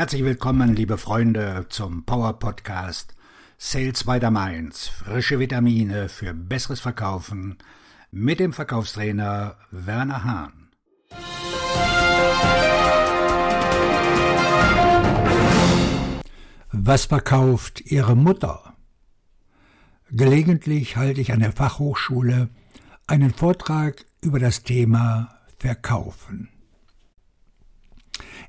Herzlich willkommen, liebe Freunde, zum Power Podcast Sales by the Mainz. Frische Vitamine für besseres Verkaufen mit dem Verkaufstrainer Werner Hahn. Was verkauft Ihre Mutter? Gelegentlich halte ich an der Fachhochschule einen Vortrag über das Thema Verkaufen.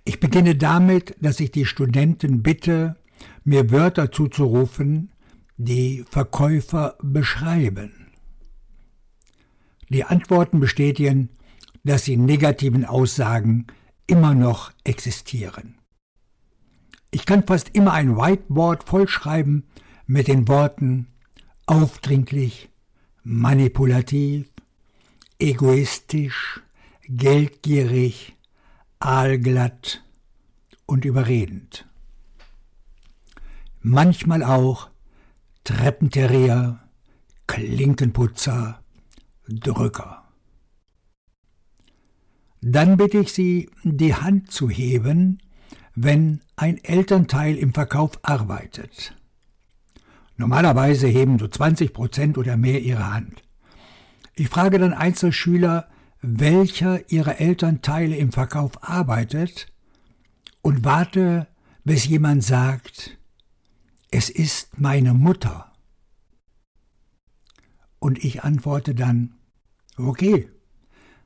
Ich beginne damit, dass ich die Studenten bitte, mir Wörter zuzurufen, die Verkäufer beschreiben. Die Antworten bestätigen, dass die negativen Aussagen immer noch existieren. Ich kann fast immer ein Whiteboard vollschreiben mit den Worten aufdringlich, manipulativ, egoistisch, geldgierig, aalglatt und überredend. Manchmal auch Treppenterrier, Klinkenputzer, Drücker. Dann bitte ich Sie, die Hand zu heben, wenn ein Elternteil im Verkauf arbeitet. Normalerweise heben so 20 Prozent oder mehr ihre Hand. Ich frage dann Einzelschüler, welcher ihrer Elternteile im Verkauf arbeitet und warte, bis jemand sagt, es ist meine Mutter. Und ich antworte dann, okay,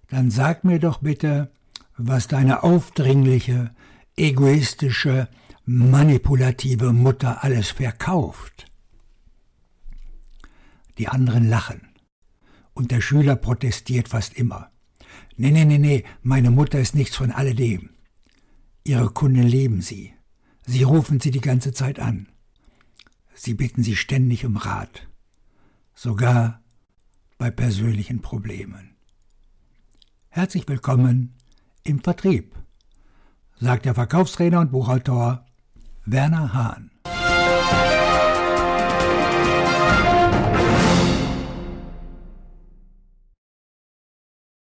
dann sag mir doch bitte, was deine aufdringliche, egoistische, manipulative Mutter alles verkauft. Die anderen lachen und der Schüler protestiert fast immer. Nee, nee, nee, nee, meine Mutter ist nichts von alledem. Ihre Kunden lieben sie. Sie rufen sie die ganze Zeit an. Sie bitten sie ständig um Rat. Sogar bei persönlichen Problemen. Herzlich willkommen im Vertrieb, sagt der Verkaufstrainer und Buchautor Werner Hahn.